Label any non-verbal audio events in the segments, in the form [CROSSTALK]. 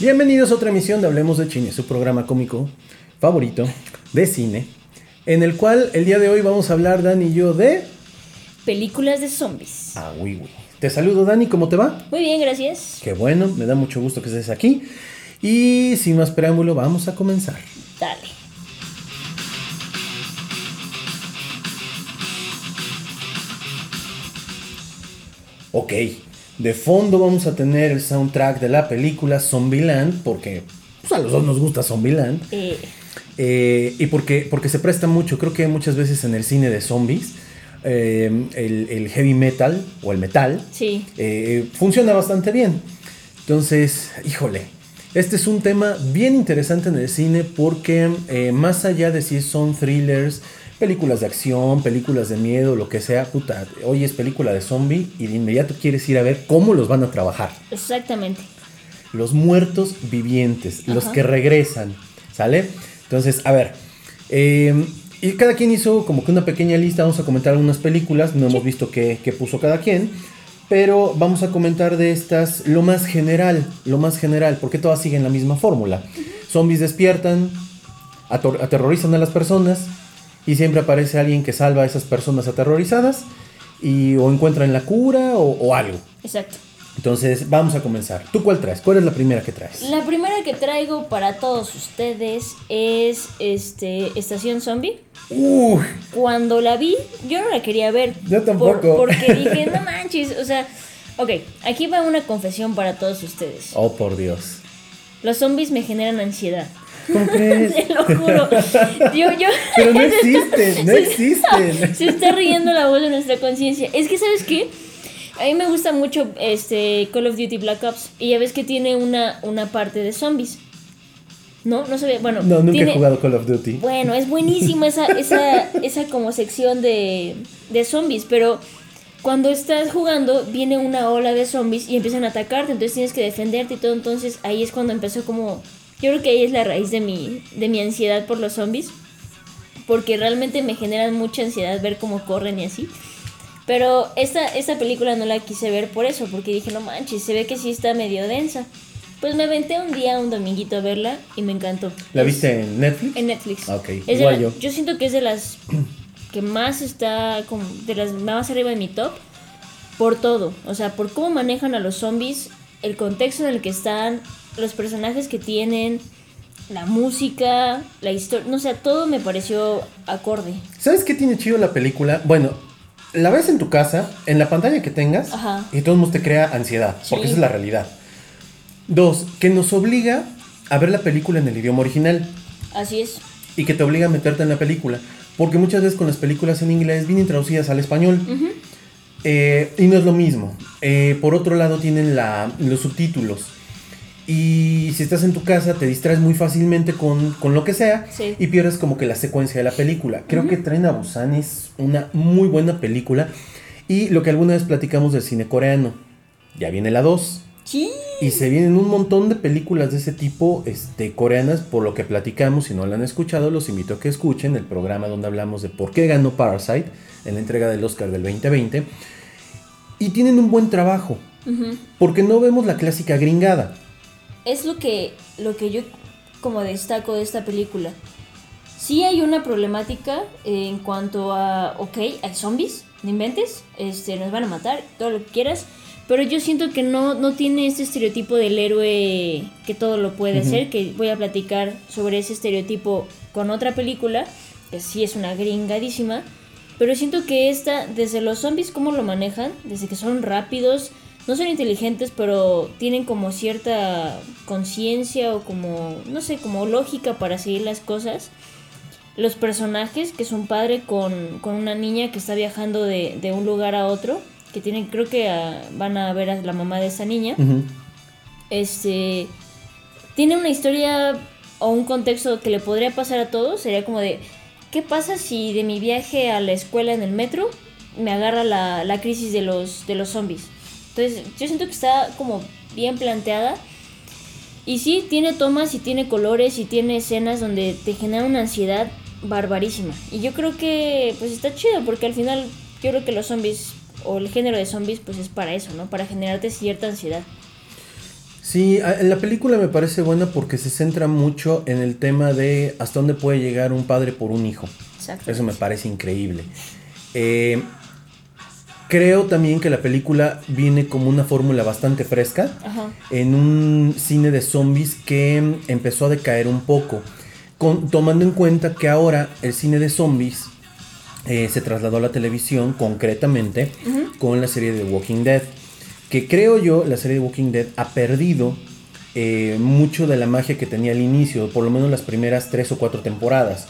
Bienvenidos a otra emisión de Hablemos de Cine, su programa cómico favorito de cine, en el cual el día de hoy vamos a hablar, Dani y yo, de... Películas de zombies. Ah. Te saludo, Dani, ¿cómo te va? Muy bien, gracias. Qué bueno, me da mucho gusto que estés aquí. Y sin más preámbulo, vamos a comenzar. Dale. Ok, de fondo vamos a tener el soundtrack de la película Zombieland, porque pues, a los dos nos gusta Zombieland. Eh, Eh, y porque, porque se presta mucho, creo que muchas veces en el cine de zombies, eh, el, el heavy metal o el metal sí. funciona bastante bien. Entonces, híjole, este es un tema bien interesante en el cine porque más allá de si son thrillers, películas de acción, películas de miedo, lo que sea, puta, hoy es película de zombie y de inmediato quieres ir a ver cómo los van a trabajar. Exactamente. Los muertos vivientes, los que regresan, ¿sale? Entonces, a ver, eh, y cada quien hizo como que una pequeña lista, vamos a comentar algunas películas, no hemos visto qué, qué puso cada quien, pero vamos a comentar de estas lo más general, lo más general, porque todas siguen la misma fórmula. Zombies despiertan, aterrorizan a las personas y siempre aparece alguien que salva a esas personas aterrorizadas y o encuentran la cura o- o algo. Exacto. Entonces, vamos a comenzar. ¿Tú cuál traes? ¿Cuál es la primera que traes? La primera que traigo para todos ustedes es este Estación Zombie. Uy, Cuando la vi, yo no la quería ver. Yo tampoco. por- [LAUGHS] porque [LAUGHS] dije, no manches, o sea, ok, aquí va una confesión para todos ustedes. oh por Dios. Los zombies me generan ansiedad. ¿Cómo crees? [LAUGHS] Te lo juro. Yo, yo. [LAUGHS] Pero no [LAUGHS] existen, no existen. Se está riendo la voz de nuestra conciencia. Es que, ¿sabes qué? A mí me gusta mucho este Call of Duty Black Ops. Y ya ves que tiene una, una parte de zombies. ¿No? No sabía. Bueno, No, nunca tiene- he jugado Call of Duty. Bueno, es buenísima esa, esa, esa como sección de, de zombies. Pero cuando estás jugando, viene una ola de zombies y empiezan a atacarte. Entonces tienes que defenderte y todo. Entonces ahí es cuando empezó como. Yo creo que ahí es la raíz de mi, de mi ansiedad por los zombies. Porque realmente me generan mucha ansiedad ver cómo corren y así. Pero esta, esta película no la quise ver por eso, porque dije, no manches, se ve que sí está medio densa. Pues me aventé un día, un dominguito a verla y me encantó. ¿La Es- viste en Netflix? En Netflix. Ah, ok, Es igual la- yo. yo siento que es de las que más está, como de las más arriba de mi top, por todo. O sea, por cómo manejan a los zombies, el contexto en el que están, los personajes que tienen, la música, la historia, no sé, todo me pareció acorde. ¿Sabes qué tiene chido la película? Bueno, la ves en tu casa, en la pantalla que tengas, Ajá. y todo el mundo te crea ansiedad, porque esa es la realidad. Dos, que nos obliga a ver la película en el idioma original Así es. y que te obliga a meterte en la película. Porque muchas veces con las películas en inglés vienen traducidas al español. Eh, y no es lo mismo. Eh, por otro lado tienen la, los subtítulos. Y si estás en tu casa te distraes muy fácilmente con, con lo que sea Sí. y pierdes como que la secuencia de la película. Creo que Tren a Busan es una muy buena película. Y lo que alguna vez platicamos del cine coreano. Ya viene la 2. Sí. Y se vienen un montón de películas de ese tipo este, coreanas, por lo que platicamos. Si no la han escuchado, los invito a que escuchen el programa donde hablamos de por qué ganó Parasite en la entrega del Oscar del 2020. Y tienen un buen trabajo, porque no vemos la clásica gringada. Es lo que, lo que yo como destaco de esta película. Sí hay una problemática en cuanto a, ok, hay zombies, no inventes, este, nos van a matar, todo lo que quieras, pero yo siento que no, no tiene este estereotipo del héroe que todo lo puede Ujú. hacer, que voy a platicar sobre ese estereotipo con otra película, que sí es una gringadísima, pero siento que esta, desde los zombies, cómo lo manejan, desde que son rápidos, no son inteligentes, pero tienen como cierta conciencia o como, no sé, como lógica para seguir las cosas. Los personajes, que es un padre con, con una niña que está viajando de, de un lugar a otro, que tienen, creo que van a ver a la mamá de esa niña. Este, tiene una historia o un contexto que le podría pasar a todos. Sería como de, ¿qué pasa si de mi viaje a la escuela en el metro me agarra la, la crisis de los, de los zombies? Entonces, yo siento que está como bien planteada. Y sí, tiene tomas y tiene colores y tiene escenas donde te genera una ansiedad barbarísima. Y yo creo que pues está chido porque al final yo creo que los zombies o el género de zombies pues es para eso, ¿no? Para generarte cierta ansiedad. Sí, la película me parece buena porque se centra mucho en el tema de hasta dónde puede llegar un padre por un hijo. Eso me parece increíble. Eh, creo también que la película viene como una fórmula bastante fresca en un cine de zombies que empezó a decaer un poco. tomando en cuenta que ahora el cine de zombies eh, se trasladó a la televisión concretamente con la serie de Walking Dead que creo yo la serie de Walking Dead ha perdido eh, mucho de la magia que tenía al inicio, por lo menos las primeras tres o cuatro temporadas.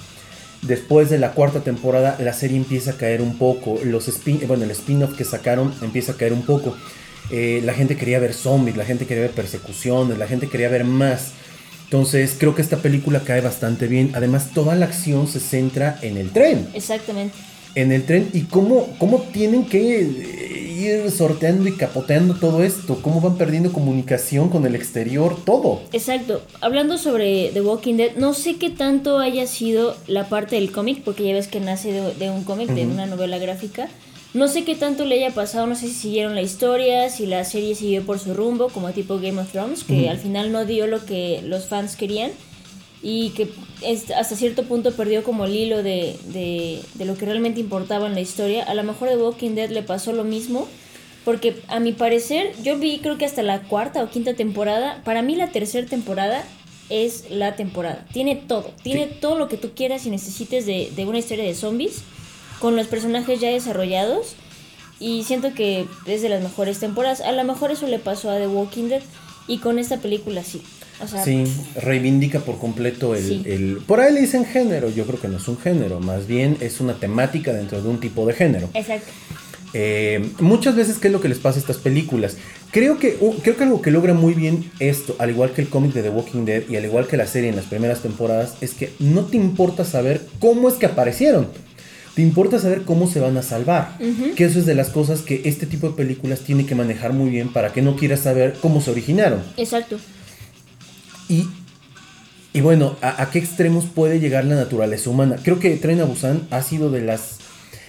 Después de la cuarta temporada la serie empieza a caer un poco, los spin, bueno, el spin-off que sacaron empieza a caer un poco. Eh, la gente quería ver zombies, la gente quería ver persecuciones, la gente quería ver más. Entonces creo que esta película cae bastante bien. Además toda la acción se centra en el tren. Exactamente. En el tren y cómo, cómo tienen que ir sorteando y capoteando todo esto, cómo van perdiendo comunicación con el exterior, todo. Exacto. Hablando sobre The Walking Dead, no sé qué tanto haya sido la parte del cómic, porque ya ves que nace de, un cómic, de una novela gráfica. No sé qué tanto le haya pasado, no sé si siguieron la historia, si la serie siguió por su rumbo, como tipo Game of Thrones, que al final no dio lo que los fans querían y que hasta cierto punto perdió como el hilo de, de, lo que realmente importaba en la historia. A lo mejor de Walking Dead le pasó lo mismo, porque a mi parecer yo vi creo que hasta la cuarta o quinta temporada, para mí la tercera temporada es la temporada. Tiene todo, tiene todo lo que tú quieras y necesites de, de una historia de zombies, con los personajes ya desarrollados. Y siento que es de las mejores temporadas. A lo mejor eso le pasó a The Walking Dead. Y con esta película sí sí, reivindica por completo el, Por ahí le dicen género, yo creo que no es un género, más bien es una temática dentro de un tipo de género. Exacto. Eh, muchas veces, ¿qué es lo que les pasa a estas películas? Creo que, creo que algo que logra muy bien esto, al igual que el cómic de The Walking Dead y al igual que la serie en las primeras temporadas, es que no te importa saber cómo es que aparecieron. Te importa saber cómo se van a salvar. Que eso es de las cosas que este tipo de películas tiene que manejar muy bien para que no quieras saber cómo se originaron. Exacto. Y, y bueno, ¿a, qué extremos puede llegar la naturaleza humana? Creo que Tren a Busan ha sido de las...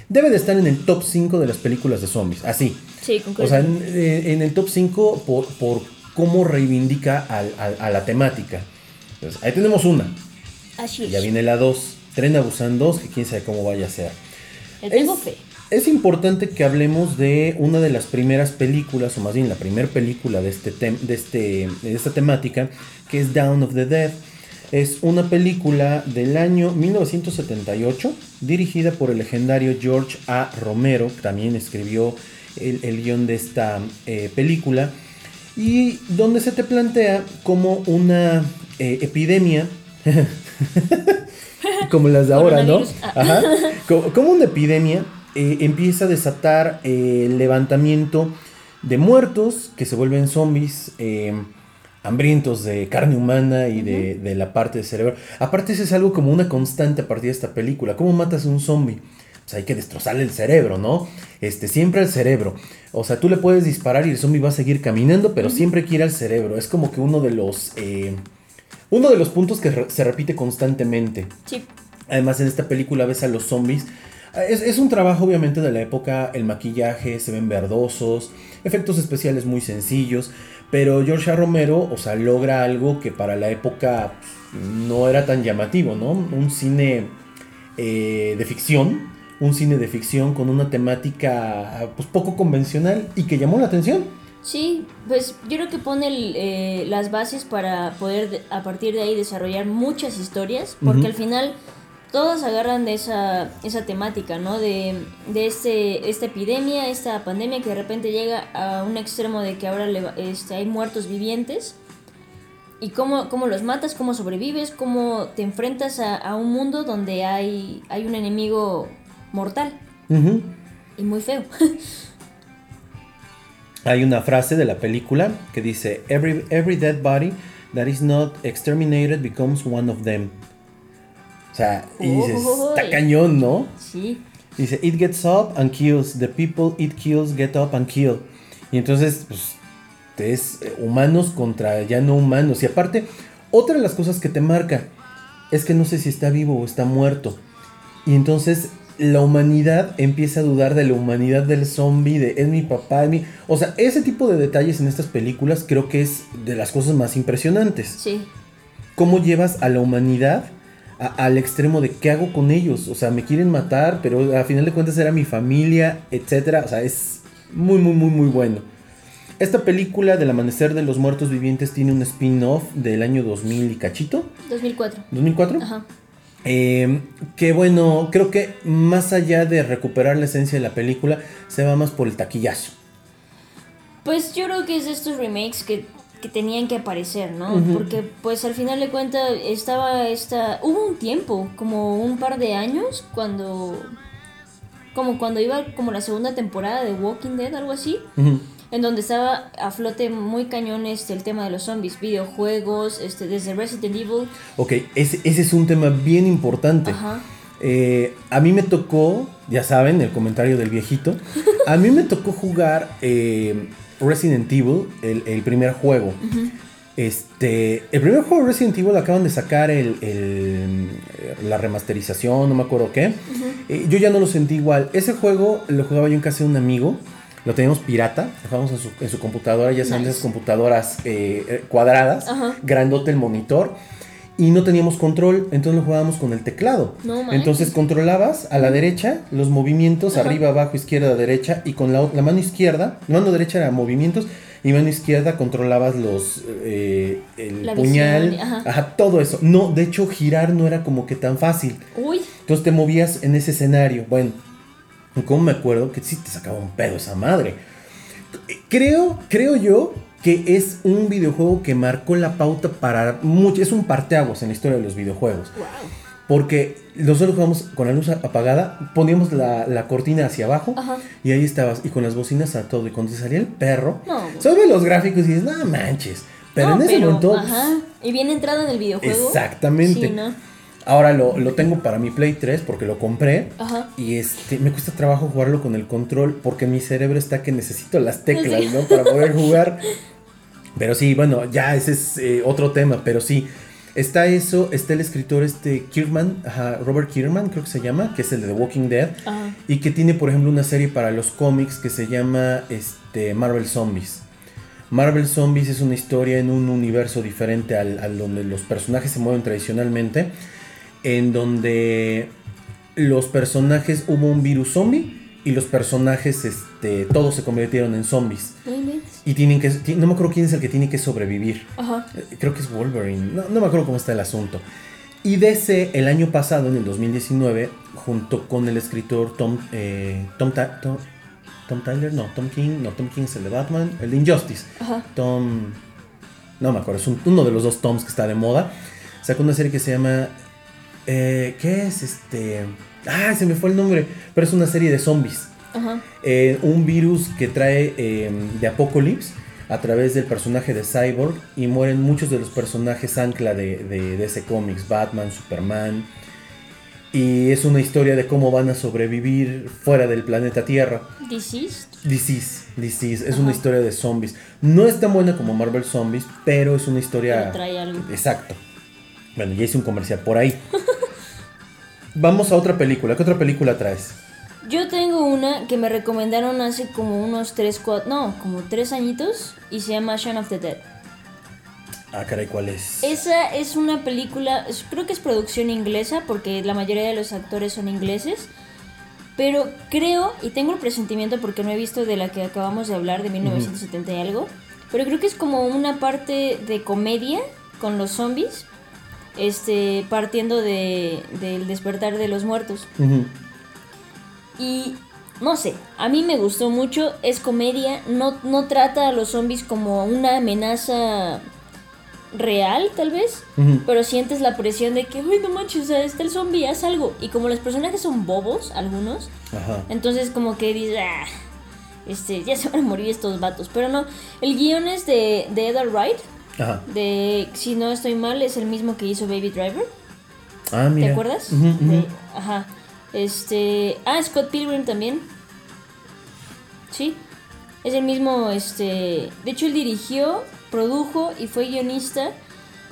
Debe de estar en el top 5 de las películas de zombies, así. Sí, O sea, en, el top 5 por, por cómo reivindica a la temática. Entonces, ahí tenemos una. Así Ya viene la 2. Tren a Busan 2, que quién sabe cómo vaya a ser. tengo fe es importante que hablemos de una de las primeras películas, o más bien la primera película de, este de, este, de esta temática, que es Down of the Dead. Es una película del año 1978, dirigida por el legendario George A. Romero, que también escribió el, guion de esta eh, película, y donde se te plantea como una eh, epidemia, [LAUGHS] como las de ahora, ¿no? Ajá, como una epidemia eh, empieza a desatar eh, el levantamiento de muertos que se vuelven zombies. Eh, hambrientos de carne humana y de, la parte del cerebro. Aparte, eso es algo como una constante a partir de esta película. ¿Cómo matas a un zombie? Pues hay que destrozarle el cerebro, ¿no? Este, siempre el cerebro. O sea, tú le puedes disparar y el zombie va a seguir caminando, pero siempre quiere al cerebro. Es como que uno de los. uno de los puntos que se repite constantemente. Sí. Además, en esta película ves a los zombies es, un trabajo obviamente de la época, el maquillaje, se ven verdosos, efectos especiales muy sencillos, pero George A. Romero, o sea, logra algo que para la época pues, no era tan llamativo, ¿no? Un cine eh, de ficción, un cine de ficción con una temática pues poco convencional y que llamó la atención. Sí, pues yo creo que pone eh, las bases para poder a partir de ahí desarrollar muchas historias, porque al final todos agarran de esa, esa temática, ¿no? De, de este, esta epidemia, esta pandemia que de repente llega a un extremo de que ahora este, hay muertos vivientes. Y cómo, cómo, los matas, cómo sobrevives, cómo te enfrentas a, un mundo donde hay, hay un enemigo mortal. Y muy feo. [LAUGHS] hay una frase de la película que dice, every, every dead body that is not exterminated becomes one of them. O sea, y dices, está cañón, ¿no? Sí. Dice, it gets up and kills. The people it kills get up and kill. Y entonces, pues, es eh, humanos contra ya no humanos. Y aparte, otra de las cosas que te marca es que no sé si está vivo o está muerto. Y entonces la humanidad empieza a dudar de la humanidad del zombie, de es mi papá, es mi... O sea, ese tipo de detalles en estas películas creo que es de las cosas más impresionantes. Sí. ¿Cómo llevas a la humanidad a- al extremo de qué hago con ellos? O sea, me quieren matar, pero a final de cuentas era mi familia, etcétera. O sea, es muy, muy, muy, muy bueno. Esta película del amanecer de los muertos vivientes tiene un spin-off del año 2000 y cachito. 2004. ¿2004? Ajá. Eh, que bueno, creo que más allá de recuperar la esencia de la película, se va más por el taquillazo. Pues yo creo que es de estos remakes que, que tenían que aparecer, ¿no? Porque pues al final de cuentas estaba esta... Hubo un tiempo, como un par de años, cuando... Como cuando iba como la segunda temporada de Walking Dead, algo así. En donde estaba a flote muy cañón este, el tema de los zombies, videojuegos, este, desde Resident Evil. Ok, ese, ese es un tema bien importante. Ajá. Eh, a mí me tocó, ya saben, el comentario del viejito. A mí me tocó jugar eh, Resident Evil, el, el primer juego. Este, el primer juego de Resident Evil acaban de sacar el, el- la remasterización, no me acuerdo qué. Eh, yo ya no lo sentí igual. Ese juego lo jugaba yo en casa de un amigo. Lo teníamos pirata, lo jugábamos en su, en su computadora, ya saben, Nice. esas computadoras eh, eh, cuadradas, Ajá. grandote el monitor. Y no teníamos control, entonces lo jugábamos con el teclado. No entonces controlabas a la derecha los movimientos, Ajá. arriba, abajo, izquierda, derecha, y con la, la mano izquierda, la mano derecha era movimientos, y mano izquierda controlabas los eh, el La puñal, visión, ajá. ajá, todo eso. No, de hecho, girar no era como que tan fácil. Uy, Entonces te movías en ese escenario. Bueno, como me acuerdo que sí te sacaba un pedo esa madre. Creo, creo yo que es un videojuego que marcó la pauta para mucho. Es un parteaguas en la historia de los videojuegos. wow. Porque nosotros jugamos con la luz apagada, poníamos la, la cortina hacia abajo Ajá. y ahí estabas. Y con las bocinas a todo. Y cuando te salía el perro, No. solo ves los gráficos y dices, no manches. Pero No, en ese momento. Ajá. Y bien entrada en el videojuego. Exactamente. Sí, ¿no? Ahora lo, lo tengo para mi Play 3 porque lo compré. Ajá. Y este, me cuesta trabajo jugarlo con el control porque mi cerebro está que necesito las teclas, ¿no? Para poder jugar. Pero sí, bueno, ya ese es eh, otro tema, pero sí. Está eso, está el escritor este Kierman, ajá, Robert Kierman creo que se llama, que es el de The Walking Dead. Ajá. Y que tiene, por ejemplo, una serie para los cómics que se llama este, Marvel Zombies. Marvel Zombies es una historia en un universo diferente al, al donde los personajes se mueven tradicionalmente. En donde los personajes hubo un virus zombie y los personajes, este, todos se convirtieron en zombies. Y tienen que, no me acuerdo quién es el que tiene que sobrevivir. Ajá. Eh, Creo que es Wolverine. No, no me acuerdo cómo está el asunto. Y DC, el año pasado, en el 2019, junto con el escritor Tom, eh, Tom, Tom, Tom Tyler, no, Tom King, no, Tom King es el de Batman, el de Injustice. Ajá. Tom, no me acuerdo, es un- uno de los dos Toms que está de moda. Sacó una serie que se llama, eh, ¿qué es este? Ah, se me fue el nombre, pero es una serie de zombies Ajá. eh, un virus que trae eh, de Apocalypse a través del personaje de Cyborg y mueren muchos de los personajes ancla de, de, de ese cómics, Batman, Superman. Y es una historia de cómo van a sobrevivir fuera del planeta Tierra. Deceased. Disease, Disease, es Ajá. una historia de zombies. No es tan buena como Marvel Zombies, pero es una historia... Pero trae algo. Exacto. Bueno, ya hice un comercial por ahí. [LAUGHS] Vamos a otra película. ¿Qué otra película traes? Yo tengo una que me recomendaron hace como unos 3, 4, no, como 3 añitos y se llama Shaun of the Dead. Ah, caray, ¿cuál es? Esa es una película, creo que es producción inglesa porque la mayoría de los actores son ingleses. Pero creo, y tengo el presentimiento porque no he visto de la que acabamos de hablar, de 1970 y algo, pero creo que es como una parte de comedia con los zombies, este, partiendo de, del despertar de los muertos. Y no sé, a mí me gustó mucho, es comedia, no, no trata a los zombies como una amenaza real, tal vez, pero sientes la presión de que, uy, no manches, o sea, está el zombie, haz algo. Y como los personajes son bobos, algunos, Ajá. entonces como que dices, ah, este, ya se van a morir estos vatos. Pero no, el guion es de, de Edgar Wright, Ajá. de, si no estoy mal, es el mismo que hizo Baby Driver. Ah, mira. ¿Te acuerdas? De- ajá. Este. Ah, Scott Pilgrim también. Sí. Es el mismo, este. De hecho, él dirigió, produjo y fue guionista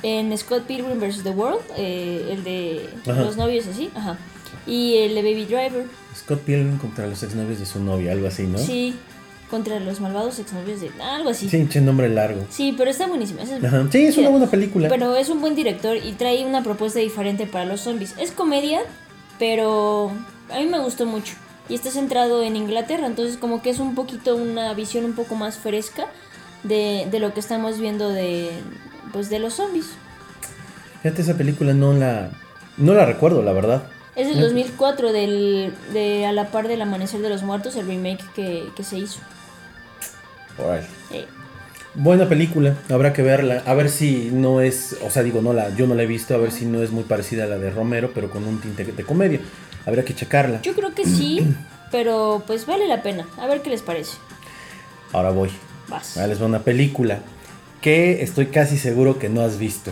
en Scott Pilgrim vs. The World. eh, el de Ajá. los novios así. Ajá. Y el de Baby Driver. Scott Pilgrim contra los exnovios de su novia, algo así, ¿no? Sí, contra los malvados exnovios de... Algo así. Sí, che nombre largo. Sí, pero está buenísimo. es- Ajá. Sí, es una buena película. Pero es un buen director y trae una propuesta diferente para los zombies. Es comedia, pero a mí me gustó mucho. Y está centrado en Inglaterra, entonces como que es un poquito una visión un poco más fresca de, de lo que estamos viendo de, pues, de los zombies. Fíjate, esa película no la, no la recuerdo, la verdad. Es del 2004, del, de A la par del Amanecer de los Muertos, el remake que, que se hizo. Órale. Buena película, habrá que verla. A ver si no es, o sea, digo, no la, yo no la he visto, a ver si no es muy parecida a la de Romero, pero con un tinte de comedia. Habrá que checarla. yo creo que sí, [CLEARS THROAT] pero pues vale la pena. A ver qué les parece. Ahora voy. Vas. Ahora les va una película que estoy casi seguro que no has visto.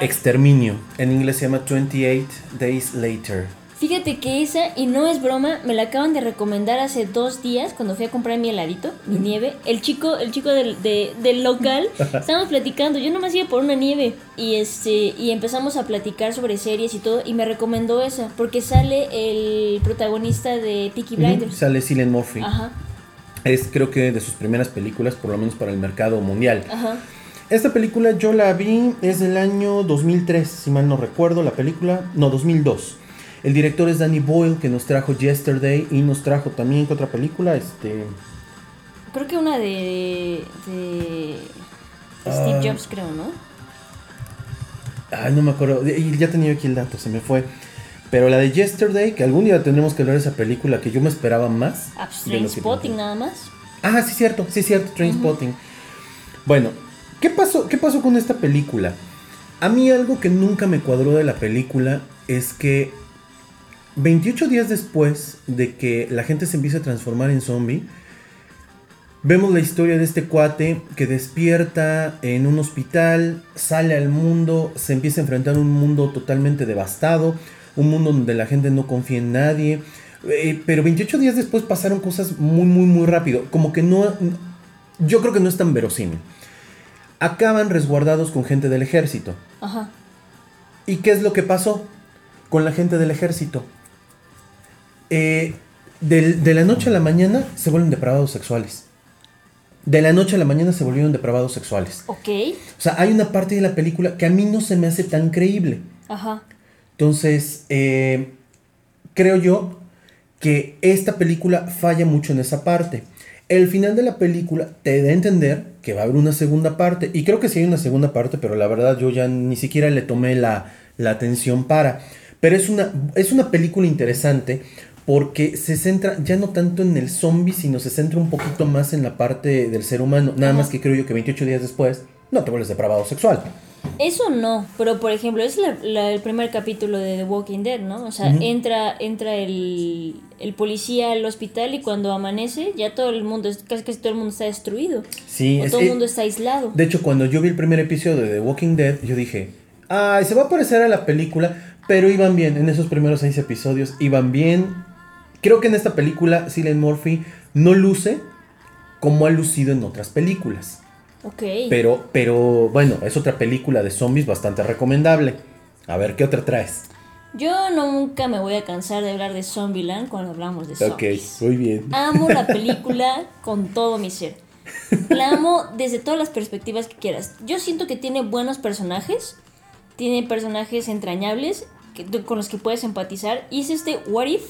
Exterminio. En inglés se llama 28 Days Later. Fíjate que esa, y no es broma, me la acaban de recomendar hace dos días cuando fui a comprar mi heladito, mi nieve. El chico, el chico del, de- del local, [LAUGHS] estábamos platicando, yo nomás iba por una nieve y este y empezamos a platicar sobre series y todo y me recomendó esa porque sale el protagonista de Peaky Blinders. Sale Cillian Murphy. Ajá, Es creo que de sus primeras películas, por lo menos para el mercado mundial. ajá. Esta película yo la vi, es del año 2003, si mal no recuerdo, la película, no, 2002. El director es Danny Boyle, que nos trajo Yesterday y nos trajo también, ¿qué otra película? Este... Creo que una de, de Steve Ah. Jobs, creo, ¿no? Ay, no me acuerdo, ya tenía aquí el dato, se me fue. Pero la de Yesterday, que algún día tendremos que hablar de esa película, que yo me esperaba más. Ah, pues, Trainspotting nada más. Ah, sí, cierto, sí, cierto, Trainspotting. Bueno, ¿qué pasó, ¿qué pasó con esta película? A mí algo que nunca me cuadró de la película es que 28 días después de que la gente se empieza a transformar en zombie, vemos la historia de este cuate que despierta en un hospital, sale al mundo, se empieza a enfrentar a un mundo totalmente devastado, un mundo donde la gente no confía en nadie. eh, pero 28 días después pasaron cosas muy, muy, muy rápido. Como que no... Yo creo que no es tan verosímil. Acaban resguardados con gente del ejército. Ajá. ¿Y qué es lo que pasó con la gente del ejército? Eh, de la noche a la mañana se vuelven depravados sexuales. De la noche a la mañana se volvieron depravados sexuales. Ok. O sea, hay una parte de la película que a mí no se me hace tan creíble. Ajá. Entonces, eh, creo yo que esta película falla mucho en esa parte. El final de la película te da a entender que va a haber una segunda parte. Y creo que sí hay una segunda parte, pero la verdad yo ya ni siquiera le tomé la, la atención para. Pero es una, es una película interesante porque se centra ya no tanto en el zombie, sino se centra un poquito más en la parte del ser humano. Nada más que creo yo que 28 días después no te vuelves depravado sexual. Eso no, pero por ejemplo, es la- la- el primer capítulo de The Walking Dead, ¿no? O sea, entra, entra el, el policía al hospital y cuando amanece ya todo el mundo, casi, casi todo el mundo está destruido. Sí, o es- todo el mundo está aislado. De hecho, cuando yo vi el primer episodio de The Walking Dead, yo dije, ay, se va a parecer a la película, pero iban bien, en esos primeros seis episodios iban bien. Creo que en esta película Cillian Murphy no luce como ha lucido en otras películas. ok. Pero, pero bueno, es otra película de zombies bastante recomendable. A ver, ¿qué otra traes? Yo nunca me voy a cansar de hablar de Zombieland cuando hablamos de Ok, zombies. muy bien. Amo la [LAUGHS] película con todo mi ser. La amo desde todas las perspectivas que quieras. Yo siento que tiene buenos personajes, tiene personajes entrañables que, con los que puedes empatizar. Y es este What If.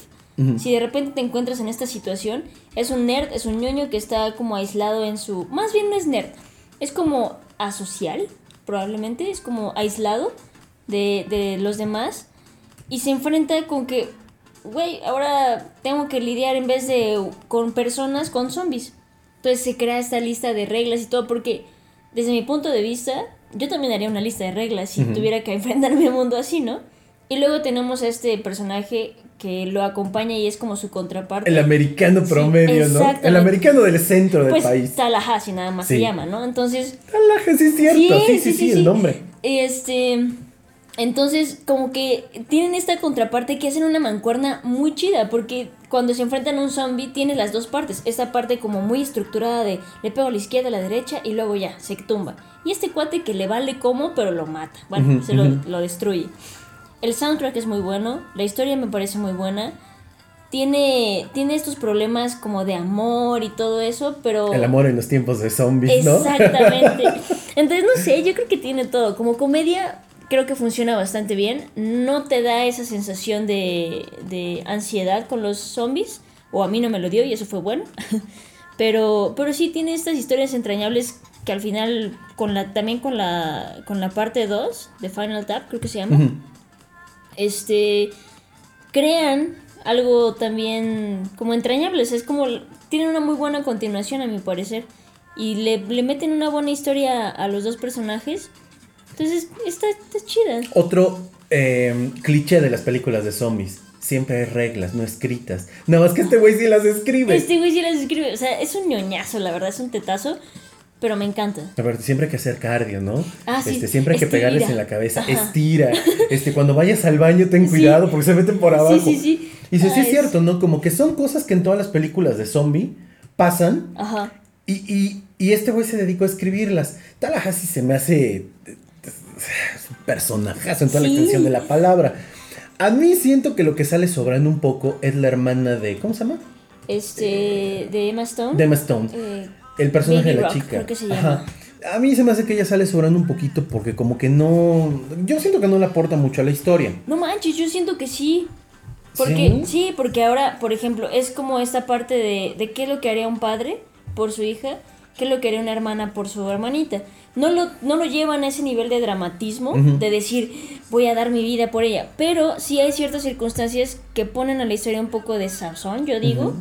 Si de repente te encuentras en esta situación, es un nerd, es un ñoño que está como aislado en su... Más bien no es nerd, es como asocial, probablemente, es como aislado de, de los demás. Y se enfrenta con que, güey, ahora tengo que lidiar en vez de con personas, con zombies. Entonces se crea esta lista de reglas y todo, porque desde mi punto de vista, yo también haría una lista de reglas si tuviera que enfrentarme a un mundo así, ¿no? Y luego tenemos a este personaje que lo acompaña y es como su contraparte. El americano Sí, promedio, ¿no? El americano del centro del pues país. Tallahassee nada más se llama, ¿no? Entonces, sí es cierto. Sí, sí, sí, el nombre. Este, entonces, como que tienen esta contraparte que hacen una mancuerna muy chida, porque cuando se enfrentan a un zombie tiene las dos partes. Esta parte como muy estructurada de le pego a la izquierda, a la derecha y luego ya, se tumba. Y este cuate que le vale como, pero lo mata. Bueno, se lo, lo destruye. El soundtrack es muy bueno, la historia me parece muy buena. Tiene, tiene estos problemas como de amor y todo eso, pero... El amor en los tiempos de zombies, ¿no? Exactamente. [LAUGHS] Entonces, no sé, yo creo que tiene todo. Como comedia, creo que funciona bastante bien. No te da esa sensación de, de ansiedad con los zombies, o a mí no me lo dio y eso fue bueno. [LAUGHS] pero, pero sí tiene estas historias entrañables que al final, con la, también con la, con la parte 2 de Final Tap, creo que se llama, este, crean algo también como entrañable. es como, tienen una muy buena continuación a mi parecer. Y le, le meten una buena historia a los dos personajes. Entonces, está, está chida. Otro eh, cliché de las películas de zombies. Siempre hay reglas, no escritas. Nada más que este güey sí las escribe. Este güey sí las escribe. O sea, es un ñoñazo, la verdad, es un tetazo. Pero me encanta. A ver, siempre hay que hacer cardio, ¿no? Ah, sí. Este, siempre hay que Estira. pegarles en la cabeza. Ajá. Estira. Este, cuando vayas al baño, ten Sí. cuidado porque se meten por abajo. Sí, sí, sí. Y dice, sí Ah, es cierto, ¿no? Como que son cosas que en todas las películas de zombie pasan Ajá. y, y, y este güey se dedicó a escribirlas. Tallahassee se me hace es un personajazo en toda la Sí. extensión de la palabra. A mí siento que lo que sale sobrando un poco es la hermana de, ¿cómo se llama? Este, de Emma Stone. De Emma Stone. Eh, El personaje Baby de la Rock, chica. creo que se Ajá. llama. A mí se me hace que ella sale sobrando un poquito porque como que no... Yo siento que no le aporta mucho a la historia. No manches, yo siento que sí. Porque, ¿Sí? ¿Sí? porque ahora, por ejemplo, es como esta parte de, de qué es lo que haría un padre por su hija, qué es lo que haría una hermana por su hermanita. No lo, no lo llevan a ese nivel de dramatismo, de decir, voy a dar mi vida por ella. Pero sí hay ciertas circunstancias que ponen a la historia un poco de sazón, yo digo,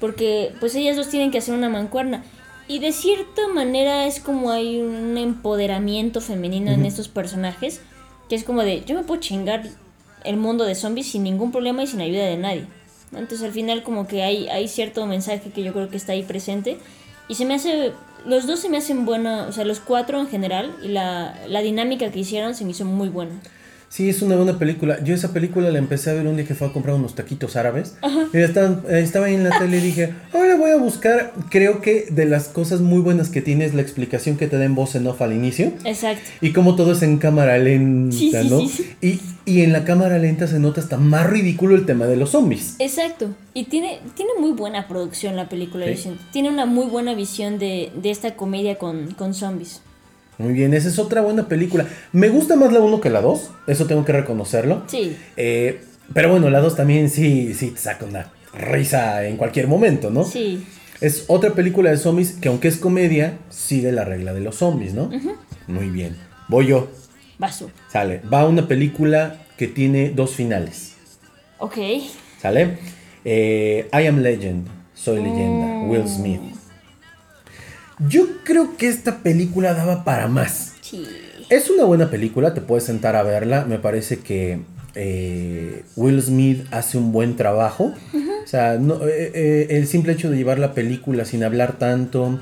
porque pues ellas dos tienen que hacer una mancuerna. Y de cierta manera es como hay un empoderamiento femenino en estos personajes, que es como de, yo me puedo chingar el mundo de zombies sin ningún problema y sin ayuda de nadie. Entonces al final como que hay, hay cierto mensaje que yo creo que está ahí presente. Y se me hace, los dos se me hacen buena, o sea, los cuatro en general, y la, la dinámica que hicieron se me hizo muy buena. Sí, es una buena película. Yo esa película la empecé a ver un día que fue a comprar unos taquitos árabes. Y estaba, estaba ahí en la [LAUGHS] tele y dije, ahora voy a buscar. Creo que de las cosas muy buenas que tiene es la explicación que te da en voz en off al inicio. Exacto. Y como todo es en cámara lenta, Sí, sí, ¿no? sí, sí. Y, y en la cámara lenta se nota hasta más ridículo el tema de los zombies. Exacto. Y tiene, tiene muy buena producción la película. Tiene una muy buena visión de, de esta comedia con, con zombies. Muy bien, esa es otra buena película. Me gusta más la 1 que la 2, eso tengo que reconocerlo. Sí. Eh, pero bueno, la 2 también sí, sí te saca una risa en cualquier momento, ¿no? Sí. Es otra película de zombies que aunque es comedia, sigue la regla de los zombies, ¿no? Muy bien. Voy yo. Vaso. Sale. Va una película que tiene dos finales. Ok. ¿Sale? Eh, I Am Legend. Soy leyenda. Mm. Will Smith. Yo creo que esta película daba para más. Sí. Es una buena película, te puedes sentar a verla. Me parece que eh, Will Smith hace un buen trabajo. O sea, no- eh, eh, el simple hecho de llevar la película sin hablar tanto,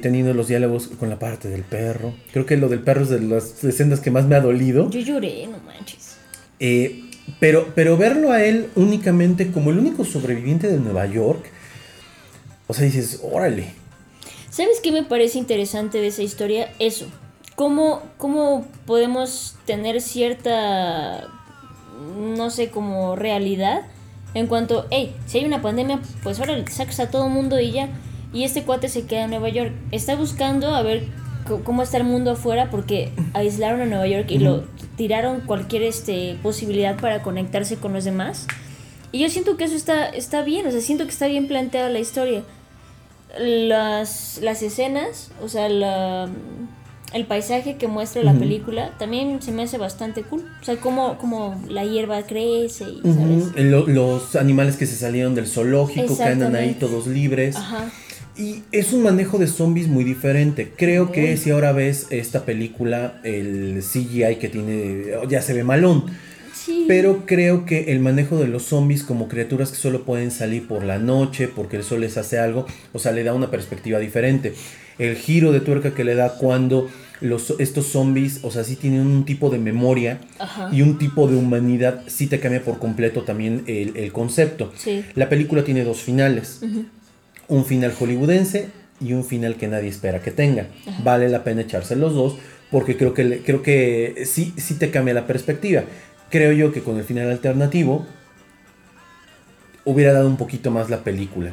teniendo los diálogos con la parte del perro. Creo que lo del perro es de las escenas que más me ha dolido. Yo lloré, no manches. Pero, pero verlo a él únicamente como el único sobreviviente de Nueva York. O sea, dices, órale. ¿Sabes qué me parece interesante de esa historia? Eso. ¿Cómo, cómo podemos tener cierta, no sé, como realidad en cuanto, hey, si hay una pandemia, pues ahora sacas a todo mundo y ya. Y este cuate se queda en Nueva York. Está buscando a ver cómo está el mundo afuera porque aislaron a Nueva York y lo tiraron cualquier este, posibilidad para conectarse con los demás. Y yo siento que eso está, está bien, o sea, siento que está bien planteada la historia las, las escenas, o sea, la, el paisaje que muestra la película también se me hace bastante cool. O sea, cómo la hierba crece y, ¿sabes? Ujú, lo- los animales que se salieron del zoológico, que andan ahí todos libres. Ajá. Y es un manejo de zombies muy diferente. Creo que si ahora ves esta película, el CGI que tiene, ya se ve malón. Sí. Pero creo que el manejo de los zombies como criaturas que solo pueden salir por la noche porque el sol les hace algo, o sea, le da una perspectiva diferente. El giro de tuerca que le da cuando los, estos zombies, o sea, sí tienen un tipo de memoria Ajá. y un tipo de humanidad, sí te cambia por completo también el, el concepto. Sí. La película tiene dos finales. Ujú. Un final hollywoodense y un final que nadie espera que tenga. Vale la pena echarse los dos porque creo que, creo que sí, sí te cambia la perspectiva. Creo yo que con el final alternativo hubiera dado un poquito más la película.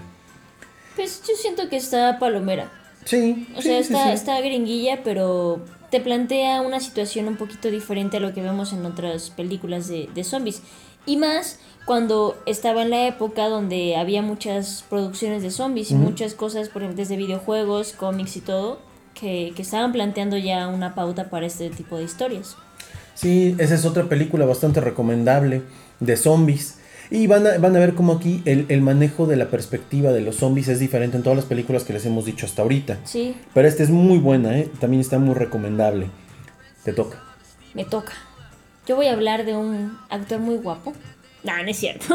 Pues yo siento que está palomera. Sí. O sí, sea, sí, está, sí. está gringuilla, pero te plantea una situación un poquito diferente a lo que vemos en otras películas de, de zombies. Y más cuando estaba en la época donde había muchas producciones de zombies y muchas cosas, por ejemplo, desde videojuegos, cómics y todo, que, que estaban planteando ya una pauta para este tipo de historias. Sí, esa es otra película bastante recomendable de zombies. Y van a, van a ver cómo aquí el, el manejo de la perspectiva de los zombies es diferente en todas las películas que les hemos dicho hasta ahorita. Sí, Pero esta es muy buena, ¿eh? también está muy recomendable. Te toca. me toca. Yo voy a hablar de un actor muy guapo. No, no es cierto.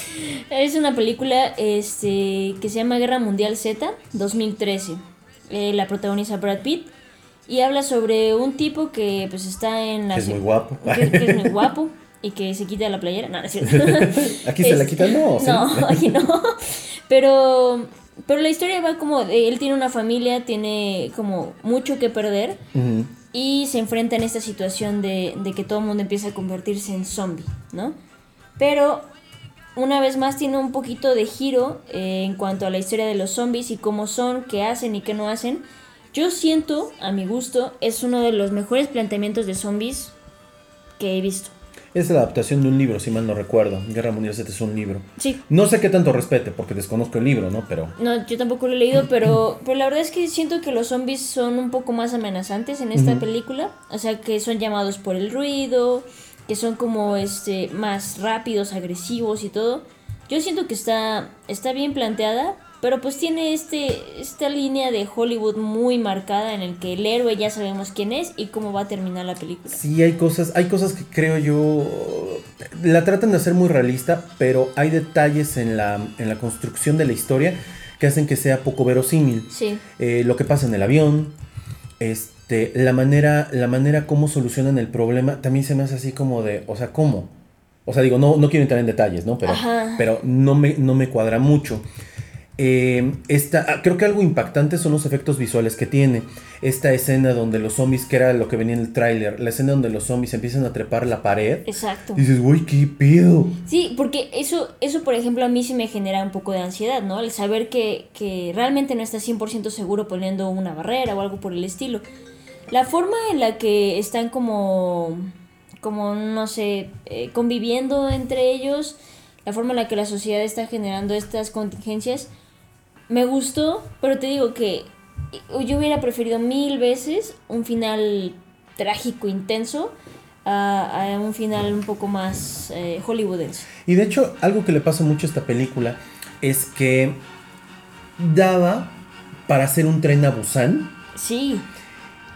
[LAUGHS] es una película este, que se llama Guerra Mundial Z 2013. Eh, la protagoniza Brad Pitt. Y habla sobre un tipo que pues está en la... Que es muy guapo. Que, que es muy guapo y que se quita la playera. No, no es cierto. [LAUGHS] Aquí se la quita, no. No, [LAUGHS] aquí no. Pero, pero la historia va como, de- él tiene una familia, tiene como mucho que perder y se enfrenta en esta situación de, de que todo el mundo empieza a convertirse en zombie, ¿no? Pero una vez más tiene un poquito de giro eh, en cuanto a la historia de los zombies y cómo son, qué hacen y qué no hacen. Yo siento, a mi gusto, es uno de los mejores planteamientos de zombies que he visto. Es la adaptación de un libro, si mal no recuerdo. Guerra Mundial Z es un libro. Sí, No sé qué tanto respete, porque desconozco el libro, ¿no? Pero No, yo tampoco lo he leído, pero, pero la verdad es que siento que los zombies son un poco más amenazantes en esta Ujú. película. O sea, que son llamados por el ruido, que son como este más rápidos, agresivos y todo. Yo siento que está, está bien planteada, pero pues tiene este, esta línea de Hollywood muy marcada en el que el héroe ya sabemos quién es y cómo va a terminar la película. sí hay cosas, hay cosas que creo yo la tratan de hacer muy realista, pero hay detalles en la, en la construcción de la historia que hacen que sea poco verosímil. Sí, Eh, lo que pasa en el avión, este, la manera, la manera como solucionan el problema, también se me hace así como de, o sea, ¿cómo? O sea, digo, no, no quiero entrar en detalles, ¿no? Pero, Ajá. pero no, me, no me cuadra mucho. Eh, esta, creo que algo impactante son los efectos visuales que tiene. Esta escena donde los zombies, que era lo que venía en el tráiler, la escena donde los zombies empiezan a trepar la pared. exacto. Dices, güey, qué pedo. Sí, porque eso, eso, por ejemplo, a mí sí me genera un poco de ansiedad, ¿no? El saber que, que realmente no estás 100% seguro poniendo una barrera o algo por el estilo. La forma en la que están como, como no sé, eh, conviviendo entre ellos, la forma en la que la sociedad está generando estas contingencias, me gustó, pero te digo que yo hubiera preferido mil veces un final trágico, intenso, a, a un final un poco más eh, hollywoodense. Y de hecho, algo que le pasa mucho a esta película es que daba para hacer un tren a Busan. Sí,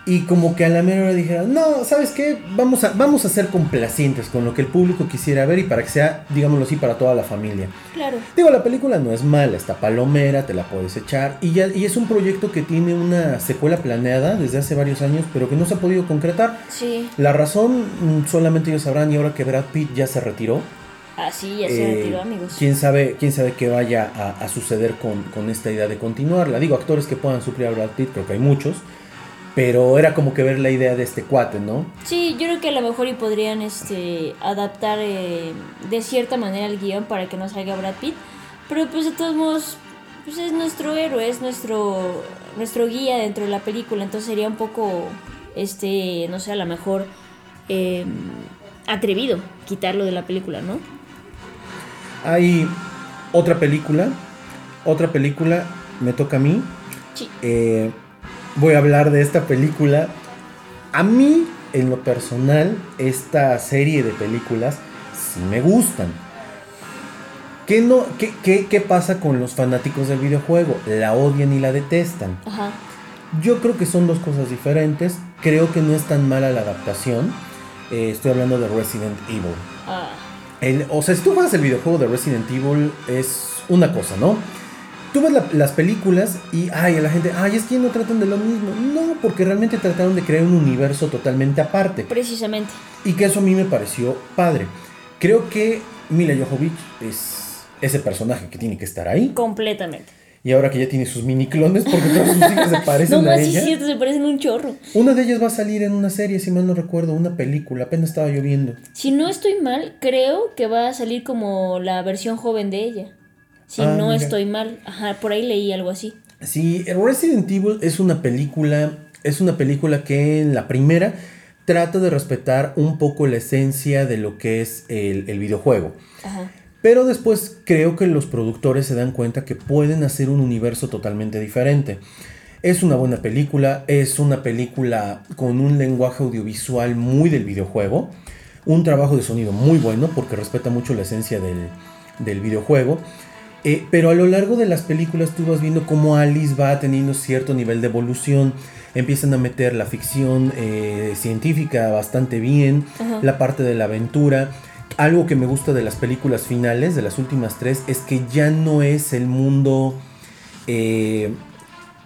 Y como que a la mera hora dijeron, no, ¿sabes qué? Vamos a, vamos a ser complacientes con lo que el público quisiera ver y para que sea, digámoslo así, para toda la familia. claro. Digo, la película no es mala, está palomera, te la puedes echar. Y, ya, y es un proyecto que tiene una secuela planeada desde hace varios años, pero que no se ha podido concretar. Sí, La razón mm, solamente ellos sabrán y ahora que Brad Pitt ya se retiró. así ya se eh, retiró, amigos. ¿Quién sabe, quién sabe qué vaya a, a suceder con, con esta idea de continuarla? Digo, actores que puedan suplir a Brad Pitt, creo que hay muchos. Pero era como que ver la idea de este cuate, ¿no? Sí, yo creo que a lo mejor y podrían este, adaptar eh, de cierta manera el guion para que no salga Brad Pitt. Pero pues de todos modos, pues es nuestro héroe, es nuestro, nuestro guía dentro de la película. Entonces sería un poco, este, no sé, a lo mejor eh, atrevido quitarlo de la película, ¿no? Hay otra película, otra película, me toca a mí. Sí. Eh, voy a hablar de esta película. A mí, en lo personal, esta serie de películas sí me gustan. ¿Qué, no, qué, qué- qué pasa con los fanáticos del videojuego? La odian y la detestan. Ajá. Yo creo que son dos cosas diferentes. Creo que no es tan mala la adaptación. Eh, estoy hablando de Resident Evil. Ah, El- o sea, si tú juegas el videojuego de Resident Evil, es una cosa, ¿no? Tú ves la- las películas y, ay, a la gente, ay, es que no tratan de lo mismo. No, porque realmente trataron de crear un universo totalmente aparte. precisamente. Y que eso a mí me pareció padre. Creo que Mila Jovovich es ese personaje que tiene que estar ahí. Completamente. Y ahora que ya tiene sus mini clones, porque todos sus hijos se [LAUGHS] parecen No a sí ella. es cierto, se parecen un chorro. Una de ellas va a salir en una serie, si mal no recuerdo, una película, apenas estaba lloviendo. Si no estoy mal, creo que va a salir como la versión joven de ella. Si Ah, no mira. estoy mal. Ajá, por ahí leí algo así. Sí, Resident Evil es una película, es una película que en la primera trata de respetar un poco la esencia de lo que es el, el videojuego. Ajá. Pero después creo que los productores se dan cuenta que pueden hacer un universo totalmente diferente. Es una buena película, es una película con un lenguaje audiovisual muy del videojuego, un trabajo de sonido muy bueno porque respeta mucho la esencia del, del videojuego. Eh, pero a lo largo de las películas tú vas viendo cómo Alice va teniendo cierto nivel de evolución. Empiezan a meter la ficción eh, científica bastante bien, Ajá. la parte de la aventura. Algo que me gusta de las películas finales, de las últimas tres, es que ya no es el mundo eh,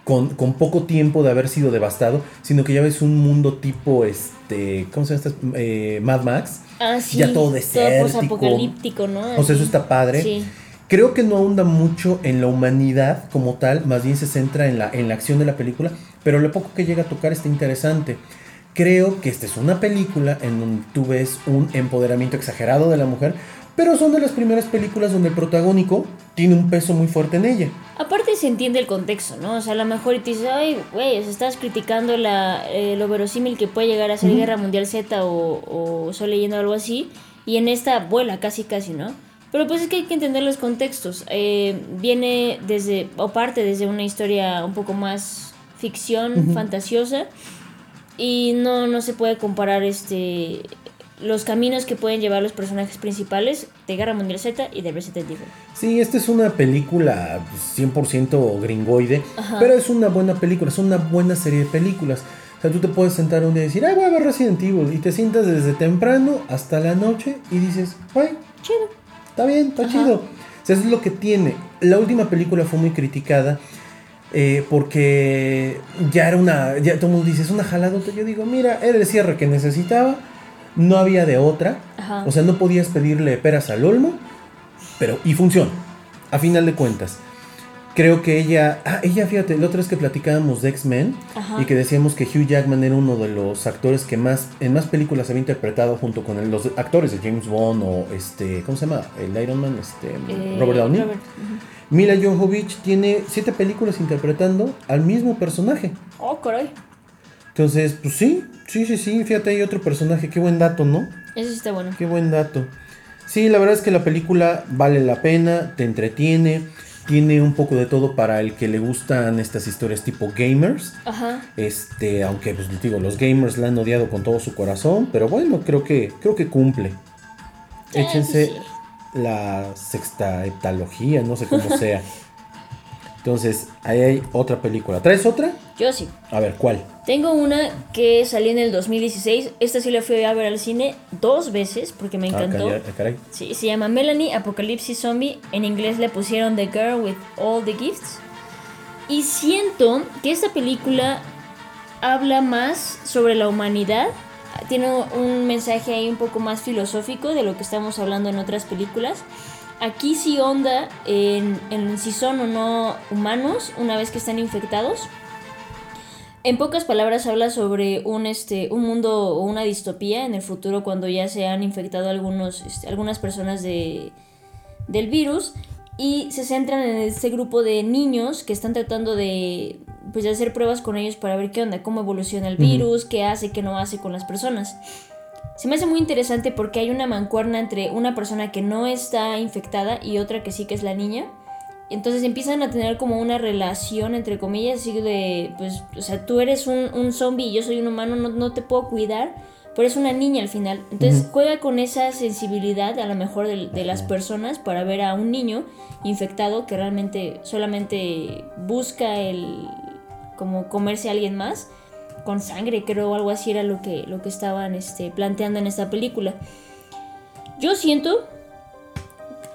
con, con poco tiempo de haber sido devastado, sino que ya ves un mundo tipo, este, ¿cómo se llama? Eh, Mad Max. Ah, sí. Ya todo desértico. posapocalíptico, ¿no? O sea, eso está padre. Sí. Creo que no ahonda mucho en la humanidad como tal, más bien se centra en la, en la acción de la película, pero lo poco que llega a tocar está interesante. Creo que esta es una película en donde tú ves un empoderamiento exagerado de la mujer, pero son de las primeras películas donde el protagónico tiene un peso muy fuerte en ella. Aparte se entiende el contexto, ¿no? O sea, a lo mejor te dices, ay, güey, estás criticando la, eh, lo verosímil que puede llegar a ser Ujú. Guerra Mundial Z o, o estoy leyendo algo así, y en esta vuela casi casi, ¿no? Pero pues es que hay que entender los contextos. Eh, viene desde, o parte desde una historia un poco más ficción, Ujú. fantasiosa, y no, no se puede comparar este los caminos que pueden llevar los personajes principales de Guerra Mundial Z y de Resident Evil. Sí, esta es una película pues, 100% gringoide, Ajá. pero es una buena película, es una buena serie de películas. O sea, tú te puedes sentar un día y decir, ay, voy a ver Resident Evil, y te sientas desde temprano hasta la noche y dices, ay, Chido. Está bien, está Ajá. chido. O sea, eso es lo que tiene. La última película fue muy criticada eh, porque ya era una. Ya todo el mundo dice, es una jaladota. Yo digo, mira, era el cierre que necesitaba. No había de otra. Ajá. O sea, no podías pedirle peras al olmo. Pero, y funciona. A final de cuentas. Creo que ella. Ah, ella, fíjate, la otra vez que platicábamos de X-Men. Y que decíamos que Hugh Jackman era uno de los actores que más en más películas había interpretado junto con el- los actores de James Bond o este, ¿cómo se llama? El Iron Man, este, Eh, Robert Downey. Robert, ujú. Mila Jovovich tiene siete películas interpretando al mismo personaje. Oh, caray. Entonces, pues sí, sí, sí, sí, fíjate, hay otro personaje, qué buen dato, ¿no? Eso sí está bueno. Qué buen dato. Sí, la verdad es que la película vale la pena, te entretiene, tiene un poco de todo para el que le gustan estas historias tipo gamers. Ajá. Este, aunque pues les digo, los gamers la han odiado con todo su corazón, pero bueno, creo que creo que cumple. Sí, Échense sí. la sexta heptalogía, no sé cómo sea. [LAUGHS] Entonces, ahí hay otra película. ¿Traes otra? Yo sí. A ver, ¿cuál? Tengo una que salió en el 2016. Esta sí la fui a ver al cine dos veces porque me Ah, encantó. ah, caray. Sí, se llama Melanie Apocalipsis Zombie. En inglés le pusieron The Girl with All the Gifts. Y siento que esta película habla más sobre la humanidad. Tiene un mensaje ahí un poco más filosófico de lo que estamos hablando en otras películas. Aquí sí onda en, en si son o no humanos una vez que están infectados. En pocas palabras habla sobre un, este, un mundo o una distopía en el futuro cuando ya se han infectado algunos, este, algunas personas de, del virus y se centran en este grupo de niños que están tratando de, pues, de hacer pruebas con ellos para ver qué onda, cómo evoluciona el virus, qué hace, qué no hace con las personas. Se me hace muy interesante porque hay una mancuerna entre una persona que no está infectada y otra que sí que es la niña. Entonces empiezan a tener como una relación, entre comillas, así de, pues, o sea, tú eres un, un zombie y yo soy un humano, no, no te puedo cuidar, pero es una niña al final. Entonces juega con esa sensibilidad a lo mejor de, de las personas para ver a un niño infectado que realmente solamente busca el, como comerse a alguien más con sangre, creo, o algo así era lo que, lo que estaban este, planteando en esta película. Yo siento.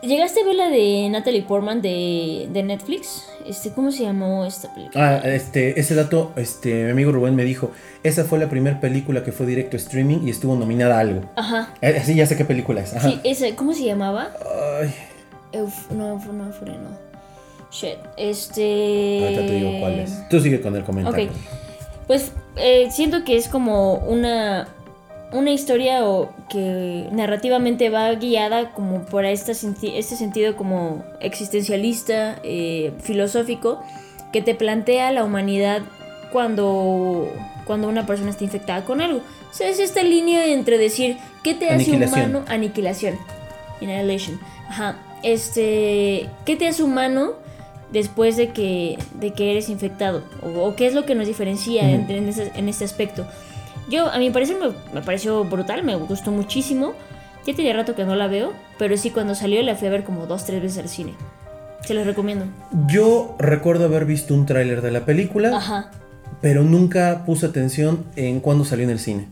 ¿Llegaste a ver la de Natalie Portman de, de Netflix? Este, ¿Cómo se llamó esta película? Ah, este, ese dato, este, mi amigo Rubén me dijo, esa fue la primera película que fue directo a streaming y estuvo nominada a algo. Ajá. Eh, sí, ya sé qué película es. Ajá. Sí, esa, ¿cómo se llamaba? Ay, Euf- no, no, no. Shit. Este. Ahorita te digo cuál es. Tú sigue con el comentario. Ok. Pues eh, siento que es como una, una historia o que narrativamente va guiada como por esta senti- este sentido como existencialista, eh, filosófico, que te plantea la humanidad cuando, cuando una persona está infectada con algo. O sea, es esta línea entre decir, ¿qué te hace humano? Aniquilación. Annihilation. Ajá. Este, ¿qué te hace humano después de que, de que eres infectado? O, o qué es lo que nos diferencia en, en ese, en este aspecto. Yo, a mi parecer, me, me pareció brutal, me gustó muchísimo. Ya tenía rato que no la veo, pero sí, cuando salió la fui a ver como dos, tres veces al cine. Se los recomiendo. Yo recuerdo haber visto un tráiler de la película, Ajá. pero nunca puse atención en cuándo salió en el cine.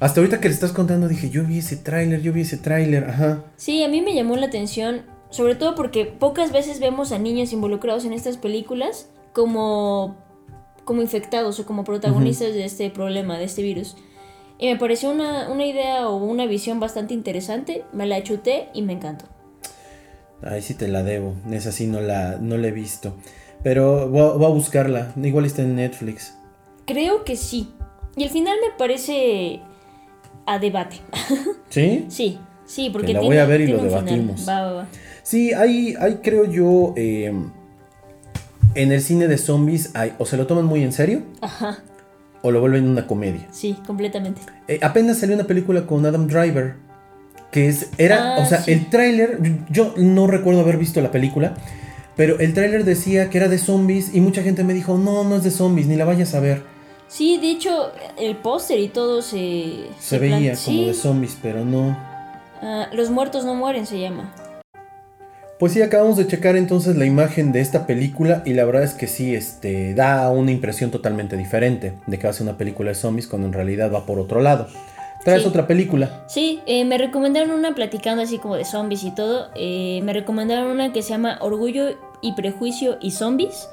Hasta ahorita que le estás contando dije, yo vi ese tráiler, yo vi ese tráiler, ajá. Sí, a mí me llamó la atención, sobre todo porque pocas veces vemos a niños involucrados en estas películas como, como infectados o como protagonistas de este problema, de este virus. Y me pareció una, una idea o una visión bastante interesante, me la chuté y me encantó. Ahí sí te la debo, esa sí no la, no la he visto. Pero voy a, voy a buscarla, igual está en Netflix. Creo que sí. Y el final me parece a debate. [LAUGHS] ¿Sí? sí, sí, porque la tiene, voy a ver y lo debatimos. Va, va, va. Sí, hay, hay creo yo, eh, en el cine de zombies, hay, o se lo toman muy en serio, Ajá, o lo vuelven una comedia. sí, completamente. Eh, apenas salió una película con Adam Driver, que es, era, Ah, o sea, sí. el tráiler, yo no recuerdo haber visto la película, pero el tráiler decía que era de zombies y mucha gente me dijo, no, no es de zombies, ni la vayas a ver. Sí, de hecho, el póster y todo se... Se, veía sí. como de zombies, pero no. Ah, Los muertos no mueren se llama. Pues sí, acabamos de checar entonces la imagen de esta película y la verdad es que sí, este, da una impresión totalmente diferente de que va a ser una película de zombies cuando en realidad va por otro lado. Traes Sí. otra película. Sí, eh, me recomendaron una platicando así como de zombies y todo. eh, me recomendaron una que se llama Orgullo y Prejuicio y Zombies.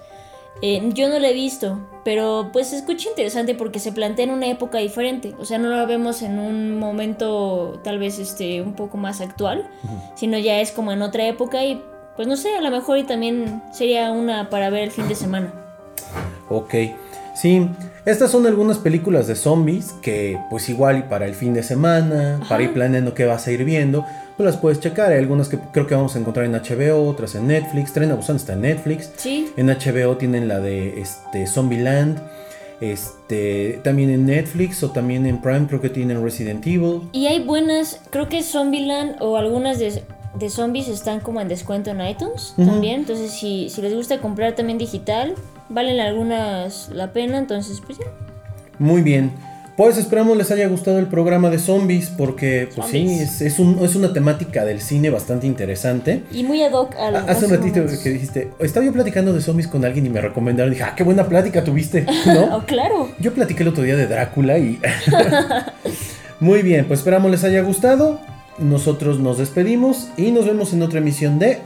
Eh, yo no la he visto, pero pues se escucha interesante porque se plantea en una época diferente. O sea, no la vemos en un momento tal vez este un poco más actual, sino ya es como en otra época y pues no sé, a lo mejor y también sería una para ver el fin de semana. Ok, sí, estas son algunas películas de zombies que pues igual y para el fin de semana, para ir planeando qué vas a ir viendo, pues las puedes checar. Hay algunas que creo que vamos a encontrar en HBO, otras en Netflix. Tren a Busan está en Netflix. Sí, En HBO tienen la de este, Zombieland. Este, también en Netflix o también en Prime creo que tienen Resident Evil. Y hay buenas, creo que Zombieland o algunas de, de zombies están como en descuento en iTunes también. Entonces, si, si les gusta comprar también digital, valen algunas la pena. Entonces, pues ya. Muy bien. Pues esperamos les haya gustado el programa de zombies porque pues sí, es, es un- es una temática del cine bastante interesante. Y muy ad hoc a Ah, los Hace un ratito momentos. que dijiste, estaba yo platicando de zombies con alguien y me recomendaron, dije, ah, qué buena plática tuviste, ¿no? [LAUGHS] Oh, claro. Yo platiqué el otro día de Drácula y... [LAUGHS] Muy bien, pues esperamos les haya gustado. Nosotros nos despedimos y nos vemos en otra emisión de...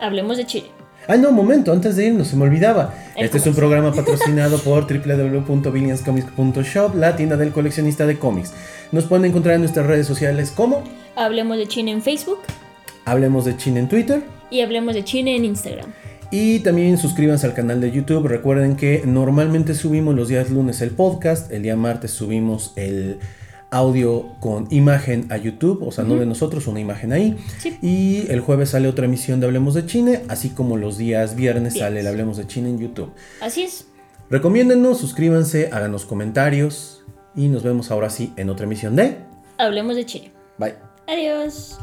Hablemos de Chile. Ah, no, un momento, antes de irnos, se me olvidaba. El Este es un programa [LAUGHS] patrocinado por www.billionscomics.shop, la tienda del coleccionista de cómics. Nos pueden encontrar en nuestras redes sociales como Hablemos de Chile en Facebook Hablemos de China en Twitter. y Hablemos de Chile en Instagram. Y también suscríbanse al canal de YouTube. Recuerden que normalmente subimos los días lunes el podcast. El día martes subimos el audio con imagen a YouTube. O sea, no de nosotros, una imagen ahí. Sí. Y el jueves sale otra emisión de Hablemos de China. Así como los días viernes sale el Hablemos de China en YouTube. Así es. Recomiéndennos, suscríbanse, háganos comentarios. Y nos vemos ahora sí en otra emisión de... Hablemos de Chile. Bye. Adiós.